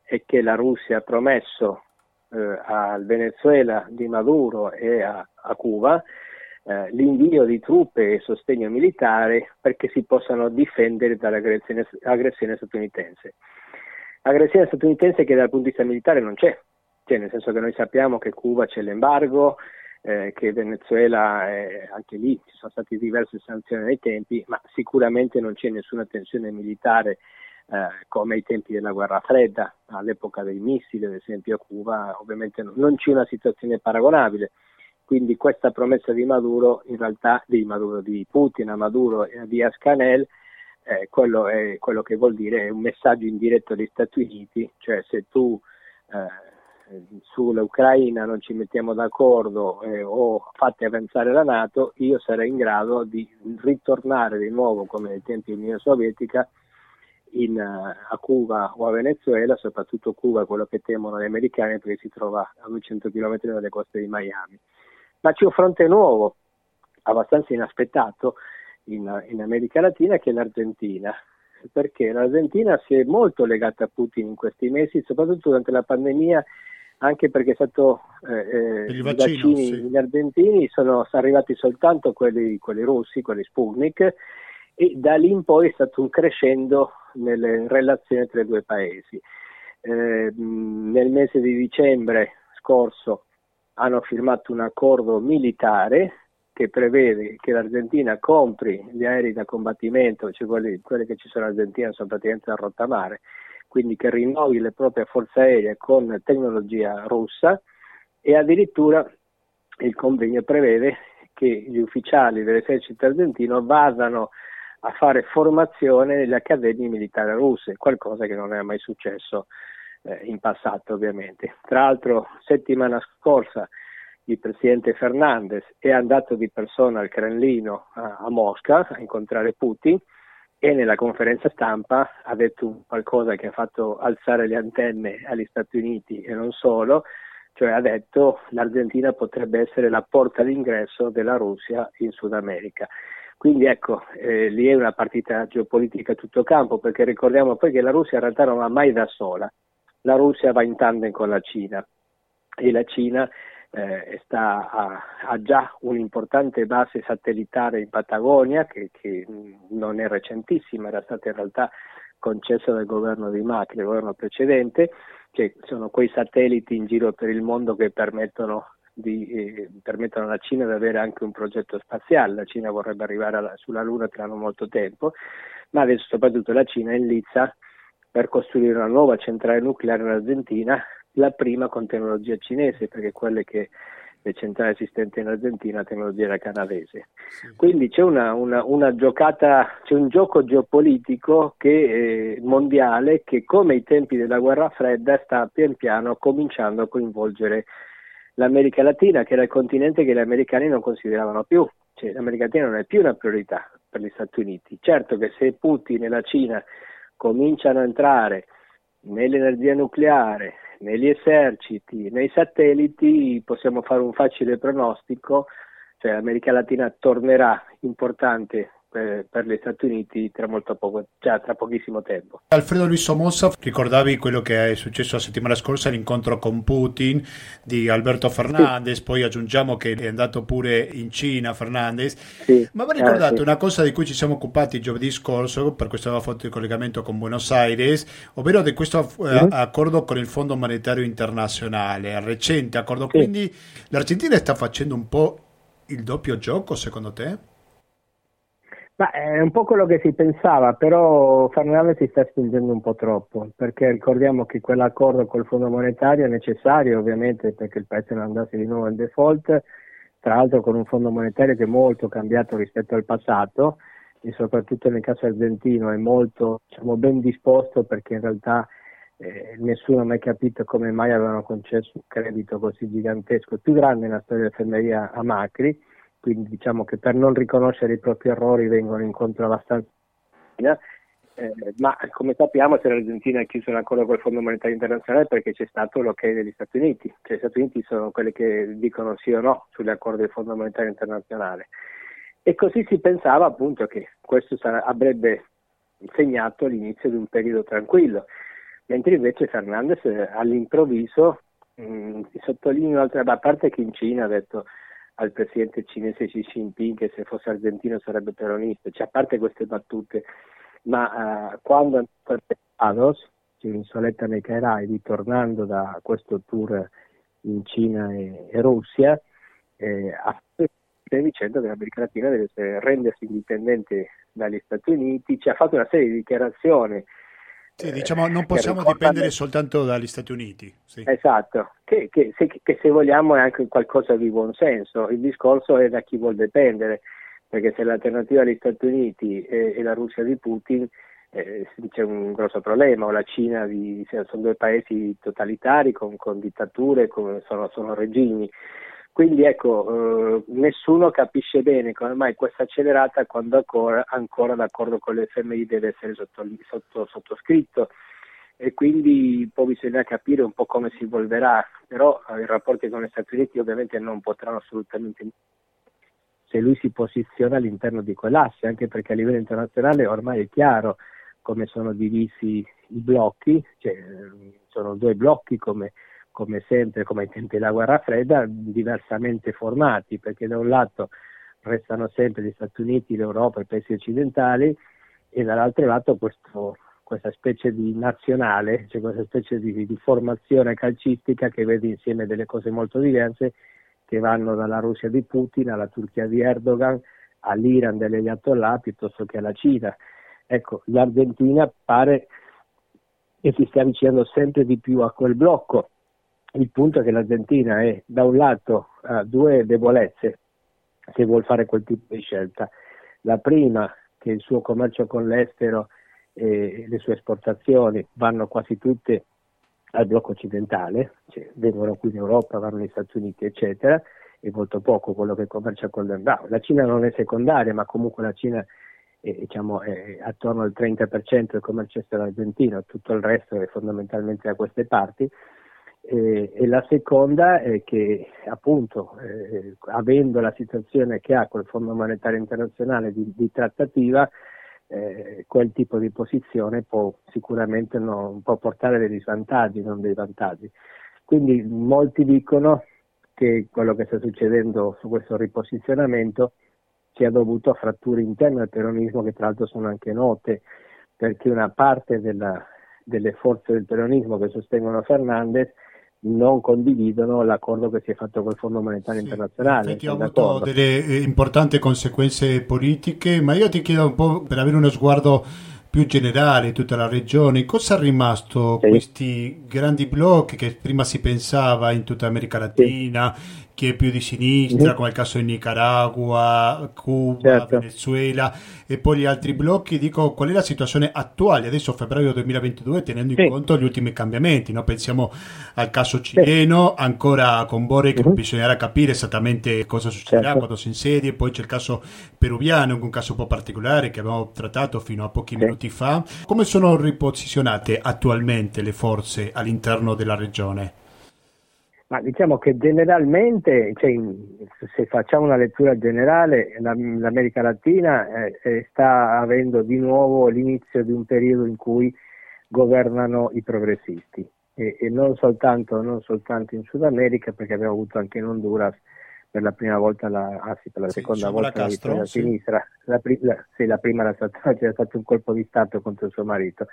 è che la Russia ha promesso eh, al Venezuela di Maduro e a, a Cuba eh, l'invio di truppe e sostegno militare perché si possano difendere dall'aggressione statunitense. Aggressione statunitense che dal punto di vista militare non c'è, cioè, nel senso che noi sappiamo che Cuba c'è l'embargo, eh, che Venezuela eh, anche lì ci sono state diverse sanzioni nei tempi, ma sicuramente non c'è nessuna tensione militare eh, come ai tempi della guerra fredda, all'epoca dei missili, ad esempio a Cuba, ovviamente non c'è una situazione paragonabile. Quindi questa promessa di Maduro, in realtà di, Maduro, di Putin a Maduro e a Diaz Canel, eh, quello, è, quello che vuol dire è un messaggio indiretto agli Stati Uniti, cioè se tu eh, sull'Ucraina non ci mettiamo d'accordo eh, o fate avanzare la Nato, io sarei in grado di ritornare di nuovo come nei tempi dell'Unione Sovietica in, uh, a Cuba o a Venezuela, soprattutto Cuba, quello che temono gli americani perché si trova a 200 km dalle coste di Miami. Ma c'è un fronte nuovo, abbastanza inaspettato in, in America Latina, che è l'Argentina perché l'Argentina si è molto legata a Putin in questi mesi, soprattutto durante la pandemia anche perché è stato, eh, eh i vaccini sì. gli argentini sono, sono, arrivati soltanto quelli, quelli russi, quelli Sputnik, e da lì in poi è stato un crescendo nelle relazioni tra i due paesi. Eh, nel mese di dicembre scorso hanno firmato un accordo militare che prevede che l'Argentina compri gli aerei da combattimento, cioè quelli, quelli che ci sono in Argentina sono praticamente a rottamare, quindi che rinnovi le proprie forze aeree con tecnologia russa e addirittura il convegno prevede che gli ufficiali dell'esercito argentino vadano a fare formazione nelle accademie militari russe, qualcosa che non è mai successo eh, in passato ovviamente. Tra l'altro settimana scorsa il presidente Fernandez è andato di persona al Cremlino a, a Mosca a incontrare Putin e nella conferenza stampa ha detto qualcosa che ha fatto alzare le antenne agli Stati Uniti e non solo, cioè ha detto l'Argentina potrebbe essere la porta d'ingresso della Russia in Sud America. Quindi ecco, eh, lì è una partita geopolitica a tutto campo, perché ricordiamo poi che la Russia in realtà non va mai da sola, la Russia va in tandem con la Cina e la Cina eh, sta, ha, ha, già un'importante base satellitare in Patagonia che, che, non è recentissima, era stata in realtà concessa dal governo di Macri, il governo precedente, che sono quei satelliti in giro per il mondo che permettono di, eh, permettono alla Cina di avere anche un progetto spaziale, la Cina vorrebbe arrivare alla, sulla Luna tra non molto tempo, ma adesso soprattutto la Cina è in lizza per costruire una nuova centrale nucleare in Argentina, la prima con tecnologia cinese, perché quelle che le centrali esistenti in Argentina tecnologia era canadese. Quindi c'è una, una, una, giocata, c'è un gioco geopolitico che, eh, mondiale che come ai tempi della guerra fredda sta pian piano cominciando a coinvolgere l'America Latina, che era il continente che gli americani non consideravano più. Cioè, L'America Latina non è più una priorità per gli Stati Uniti. Certo che se Putin e la Cina cominciano a entrare nell'energia nucleare, negli eserciti, nei satelliti, possiamo fare un facile pronostico, cioè l'America Latina tornerà importante per, per, gli Stati Uniti tra molto poco, cioè tra pochissimo tempo. Alfredo Luis Somoza, ricordavi quello che è successo la settimana scorsa, l'incontro con Putin di Alberto Fernandez, sì. poi aggiungiamo che è andato pure in Cina Fernandez, sì. ma va ricordato eh, sì. una cosa di cui ci siamo occupati giovedì scorso, per questo aveva fatto il collegamento con Buenos Aires, ovvero di questo mm-hmm. accordo con il Fondo Monetario Internazionale, recente accordo, quindi l'Argentina sta facendo un po' il doppio gioco secondo te? Ma è un po' quello che si pensava, però Fernandez si sta spingendo un po' troppo, perché ricordiamo che quell'accordo col Fondo Monetario è necessario ovviamente perché il paese non andasse di nuovo in default, tra l'altro con un Fondo Monetario che è molto cambiato rispetto al passato e soprattutto nel caso argentino è molto diciamo, ben disposto perché in realtà eh, nessuno ha mai capito come mai avevano concesso un credito così gigantesco, più grande nella storia dell'FMI a Macri quindi diciamo che per non riconoscere i propri errori vengono incontro abbastanza eh, ma come sappiamo se l'Argentina ha chiuso un accordo con Fondo Monetario Internazionale perché c'è stato l'ok degli Stati Uniti, cioè gli Stati Uniti sono quelli che dicono sì o no sugli accordi del Fondo Monetario Internazionale. E così si pensava appunto che questo sarà, avrebbe segnato l'inizio di un periodo tranquillo, mentre invece Fernandez eh, all'improvviso, mh, mm, sottolineo un'altra parte che in Cina ha detto al presidente cinese Xi Jinping che se fosse argentino sarebbe peronista, cioè, a parte queste battute, ma uh, quando cioè in soletta nei Kairai, ritornando da questo tour in Cina e, e Russia, eh, ha dicendo che l'America Latina deve rendersi indipendente dagli Stati Uniti, ci ha fatto una serie di dichiarazioni sì, diciamo, non possiamo dipendere soltanto dagli Stati Uniti. Sì. Esatto, che, che, se, che, se, vogliamo è anche qualcosa di buon senso. Il discorso è da chi vuol dipendere, perché se l'alternativa agli Stati Uniti è, è la Russia di Putin, eh, c'è un grosso problema, o la Cina, di, sono due paesi totalitari con, con dittature, con, sono, sono regimi. Quindi ecco, eh, nessuno capisce bene come mai questa accelerata quando ancora, ancora l'accordo con l'FMI deve essere sotto, sotto, sottoscritto. E quindi poi bisogna capire un po' come si evolverà, però eh, i rapporti con gli Stati Uniti ovviamente non potranno assolutamente se lui si posiziona all'interno di quell'asse, anche perché a livello internazionale ormai è chiaro come sono divisi i blocchi, cioè, sono due blocchi come come sempre, come ai tempi della guerra fredda, diversamente formati, perché da un lato restano sempre gli Stati Uniti, l'Europa, i paesi occidentali, e dall'altro lato questo, questa specie di nazionale, cioè questa specie di, di, formazione calcistica che vede insieme delle cose molto diverse, che vanno dalla Russia di Putin alla Turchia di Erdogan, all'Iran degli Ayatollah piuttosto che alla Cina. Ecco, l'Argentina pare che si stia avvicinando sempre di più a quel blocco il punto è che l'Argentina è da un lato ha due debolezze se vuol fare quel tipo di scelta. La prima, che il suo commercio con l'estero e le sue esportazioni vanno quasi tutte al blocco occidentale, cioè vengono qui in Europa, vanno negli Stati Uniti, eccetera, e molto poco quello che commercia con l'Europa. La Cina non è secondaria, ma comunque la Cina è, diciamo, è attorno al 30% del commercio estero argentino, tutto il resto è fondamentalmente da queste parti eh, e la seconda è che appunto eh, avendo la situazione che ha col Fondo Monetario Internazionale di, di trattativa eh, quel tipo di posizione può sicuramente non, può portare dei svantaggi, non dei vantaggi. Quindi molti dicono che quello che sta succedendo su questo riposizionamento sia dovuto a fratture interne al peronismo che tra l'altro sono anche note perché una parte della, delle forze del peronismo che sostengono Fernandez non condividono l'accordo che si è fatto col Fondo Monetario sì, Internazionale. Ti ha avuto delle eh, importanti conseguenze politiche, ma io ti chiedo un po' per avere uno sguardo più generale tutta la regione, cosa è rimasto sì. questi grandi blocchi che prima si pensava in tutta America Latina, sì chi è più di sinistra, come il caso di Nicaragua, Cuba, certo. Venezuela e poi gli altri blocchi. Dico, qual è la situazione attuale, adesso febbraio 2022, tenendo in sì. conto gli ultimi cambiamenti? No? Pensiamo al caso cileno, sì. ancora con Boric mm-hmm. bisognerà capire esattamente cosa succederà certo. quando si insedie, poi c'è il caso peruviano, un caso un po' particolare che abbiamo trattato fino a pochi sì. minuti fa. Come sono riposizionate attualmente le forze all'interno della regione? Ma diciamo che generalmente, cioè, se facciamo una lettura generale, l'America Latina eh, eh, sta avendo di nuovo l'inizio di un periodo in cui governano i progressisti e, e non, soltanto, non, soltanto, in Sud America, perché abbiamo avuto anche in Honduras per la prima volta, la, anzi per la sì, seconda volta la vittoria sì. sinistra, la, la, sì, la prima era stata, c'era stato un colpo di Stato contro il suo marito.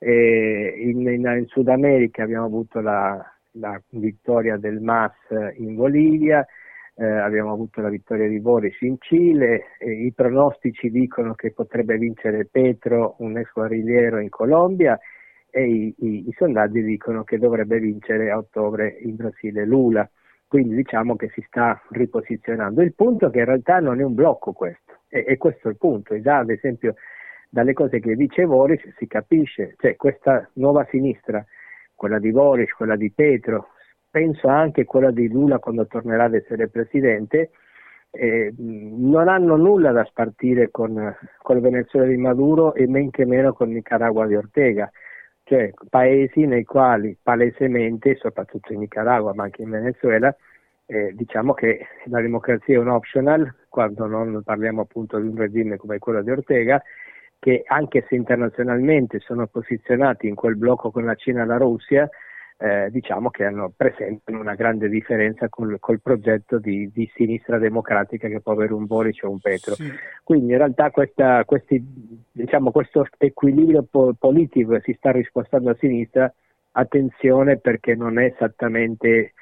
In, in, in Sud America abbiamo avuto la, la vittoria del MAS in Bolivia, eh, abbiamo avuto la vittoria di Boris in Cile, eh, i pronostici dicono che potrebbe vincere Petro, un ex guerrigliero in Colombia, e i, i, i, sondaggi dicono che dovrebbe vincere a ottobre in Brasile Lula. Quindi diciamo che si sta riposizionando. Il punto è che in realtà non è un blocco questo, e, e questo è il punto. E già ad esempio dalle cose che dice Boris si capisce, cioè questa nuova sinistra quella di Boris, quella di Petro, penso anche quella di Lula quando tornerà ad essere presidente, eh, non hanno nulla da spartire con, con il Venezuela di Maduro e men che meno con Nicaragua di Ortega, cioè paesi nei quali palesemente, soprattutto in Nicaragua ma anche in Venezuela, eh, diciamo che la democrazia è un optional, quando non parliamo appunto di un regime come quello di Ortega, che anche se internazionalmente sono posizionati in quel blocco con la Cina e la Russia, eh, diciamo che hanno, presentano una grande differenza col, col progetto di, di, sinistra democratica che può avere un Boric o un Petro. Sì. Quindi in realtà questa, questi, diciamo, questo equilibrio po- politico che si sta rispostando a sinistra, attenzione perché non è esattamente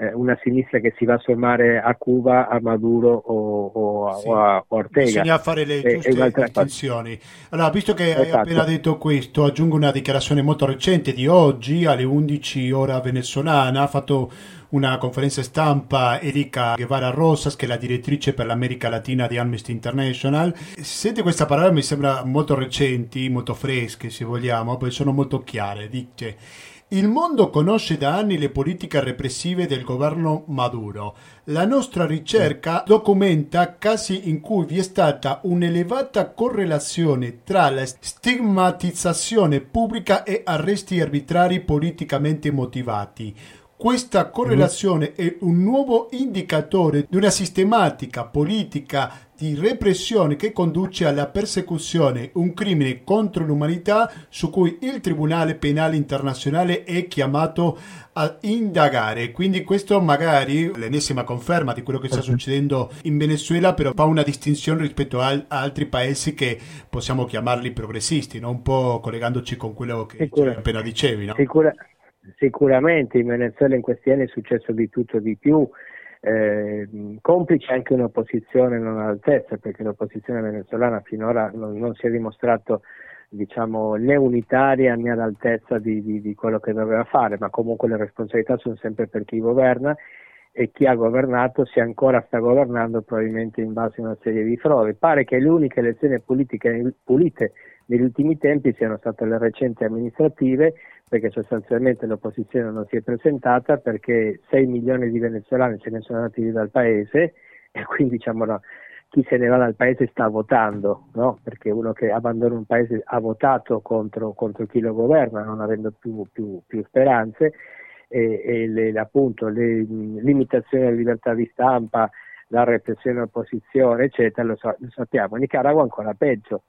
eh, una sinistra che si va a sommare a Cuba, a Maduro o, o, sì. o a Ortega. Bisogna fare le giuste distinzioni. Allora, visto che esatto. hai appena detto questo, aggiungo una dichiarazione molto recente di oggi, alle 11 ora venezuelana, ha fatto una conferenza stampa Erika Guevara Rosas, che è la direttrice per l'America Latina di Amnesty International. Sente questa parola, mi sembra molto recenti, molto fresche se vogliamo, perché sono molto chiare. Dice il mondo conosce da anni le politiche repressive del governo Maduro. La nostra ricerca documenta casi in cui vi è stata un'elevata correlazione tra la stigmatizzazione pubblica e arresti arbitrari politicamente motivati. Questa correlazione è un nuovo indicatore di una sistematica politica di repressione che conduce alla persecuzione, un crimine contro l'umanità su cui il Tribunale Penale Internazionale è chiamato a indagare. Quindi questo magari l'ennesima conferma di quello che sta succedendo in Venezuela, però fa una distinzione rispetto a, altri paesi che possiamo chiamarli progressisti, no? un po' collegandoci con quello che appena dicevi. No? Sicura, sicuramente in Venezuela in questi anni è successo di tutto di più eh, complice anche un'opposizione non all'altezza, perché l'opposizione venezuelana finora non, non si è dimostrato diciamo, né unitaria né all'altezza di, di, di, quello che doveva fare, ma comunque le responsabilità sono sempre per chi governa e chi ha governato, se ancora sta governando, probabilmente in base a una serie di frodi. Pare che le uniche elezioni politiche pulite negli ultimi tempi siano state le recenti amministrative, perché sostanzialmente l'opposizione non si è presentata perché 6 milioni di venezuelani se ne sono andati dal paese e quindi diciamo no, chi se ne va dal paese sta votando, no? perché uno che abbandona un paese ha votato contro, contro chi lo governa non avendo più, più, più speranze e, e le, appunto le limitazioni alla libertà di stampa, la repressione all'opposizione eccetera lo, so, lo sappiamo, in Nicaragua ancora peggio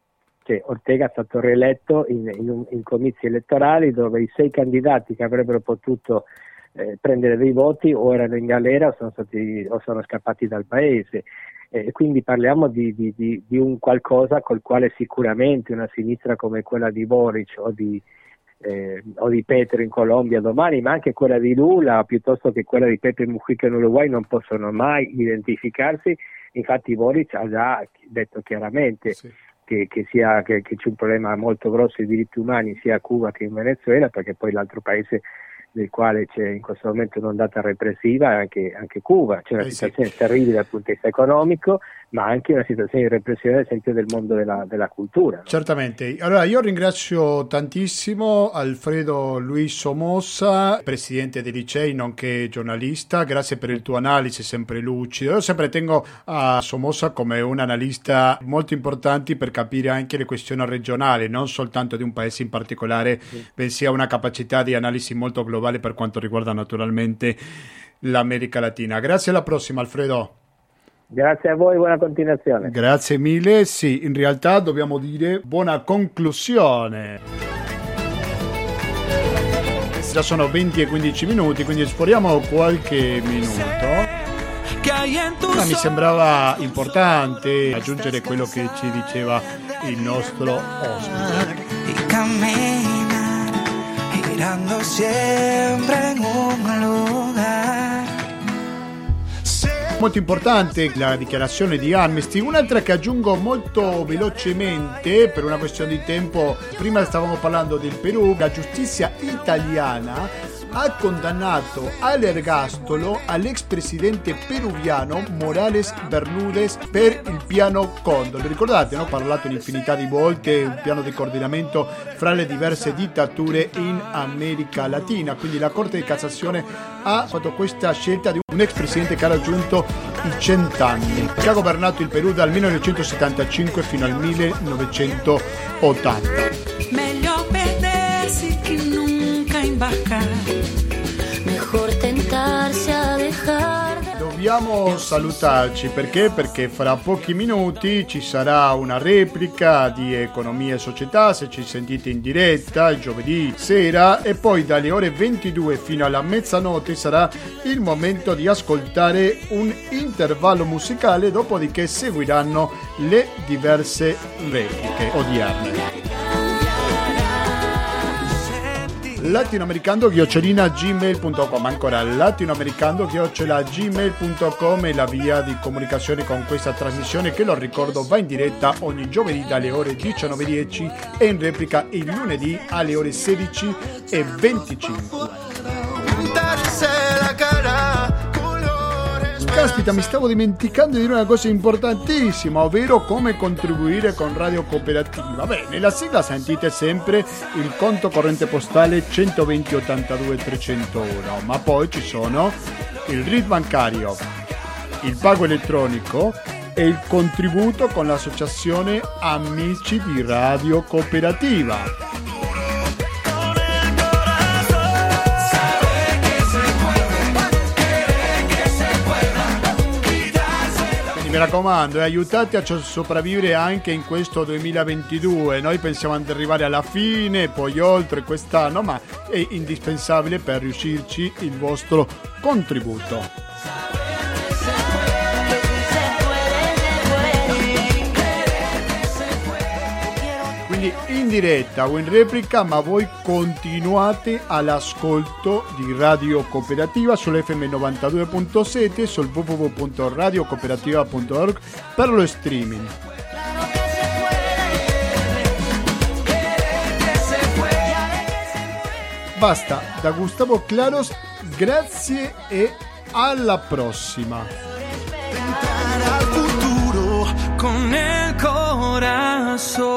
che Ortega è stato rieletto in, in, in comizi elettorali dove i sei candidati che avrebbero potuto eh, prendere dei voti o erano in galera o sono, stati, o sono scappati dal paese. Eh, quindi parliamo di, di, di, di, un qualcosa col quale sicuramente una sinistra come quella di Boric o di, eh, o di Petro in Colombia domani, ma anche quella di Lula piuttosto che quella di Pepe Mujica in Uruguay non possono mai identificarsi. Infatti Boric ha già detto chiaramente sì. Che, che, sia, che, che, c'è un problema molto grosso di diritti umani sia a Cuba che in Venezuela, perché poi l'altro paese nel quale c'è in questo momento un'ondata repressiva è anche, anche Cuba, c'è una eh situazione sì. terribile dal punto di vista economico, ma anche una situazione di repressione ad esempio del mondo della, della cultura. No? Certamente, allora io ringrazio tantissimo Alfredo Luis Somoza, presidente dei licei nonché giornalista, grazie per il tuo analisi sempre lucido, io sempre tengo a Somoza come un analista molto importante per capire anche le questioni regionali, non soltanto di un paese in particolare, sì. bensì ha una capacità di analisi molto globale per quanto riguarda naturalmente l'America Latina. Grazie alla prossima Alfredo. Grazie a voi, buona continuazione. Grazie mille, sì, in realtà dobbiamo dire buona conclusione. Già sono 20 e 15 minuti, quindi esploriamo qualche minuto. Ma mi sembrava importante aggiungere quello che ci diceva il nostro ospite. girando siempre en un lugar Molto importante la dichiarazione di Amnesty, un'altra che aggiungo molto velocemente per una questione di tempo, prima stavamo parlando del Perù, la giustizia italiana ha condannato all'ergastolo all'ex presidente peruviano Morales Bermúdez per il piano Condor. Ricordate, no? ho parlato un'infinità di volte, un piano di coordinamento fra le diverse dittature in America Latina. Quindi la Corte di Cassazione ha fatto questa scelta di un ex presidente che ha raggiunto i cent'anni, che ha governato il Perù dal 1975 fino al 1980. Meglio perdersi che nunca imbarcare dobbiamo salutarci perché? Perché fra pochi minuti ci sarà una replica di Economia e Società, se ci sentite in diretta il giovedì sera e poi dalle ore 22 fino alla mezzanotte sarà il momento di ascoltare un intervallo musicale, dopodiché seguiranno le diverse repliche odierne latinoamericando-gmail.com ancora latinoamericando-gmail.com è la via di comunicazione con questa trasmissione che lo ricordo va in diretta ogni giovedì dalle ore 19.10 e in replica il lunedì alle ore 16.25 caspita, mi stavo dimenticando di dire una cosa importantissima, ovvero come contribuire con Radio Cooperativa. Beh, nella sigla sentite sempre il conto corrente postale 120 82 301, ma poi ci sono il RID bancario, il pago elettronico e il contributo con l'associazione Amici di Radio Cooperativa. Mi raccomando, eh, aiutate a sopravvivere anche in questo 2022. Noi pensiamo di arrivare alla fine, poi oltre quest'anno, ma è indispensabile per riuscirci il vostro contributo. Quindi in diretta o in replica, ma voi continuate all'ascolto di Radio Cooperativa sull'FM 92.7 sul www.radiocooperativa.org per lo streaming. Basta, da Gustavo Claros, grazie e alla prossima. con el corazón.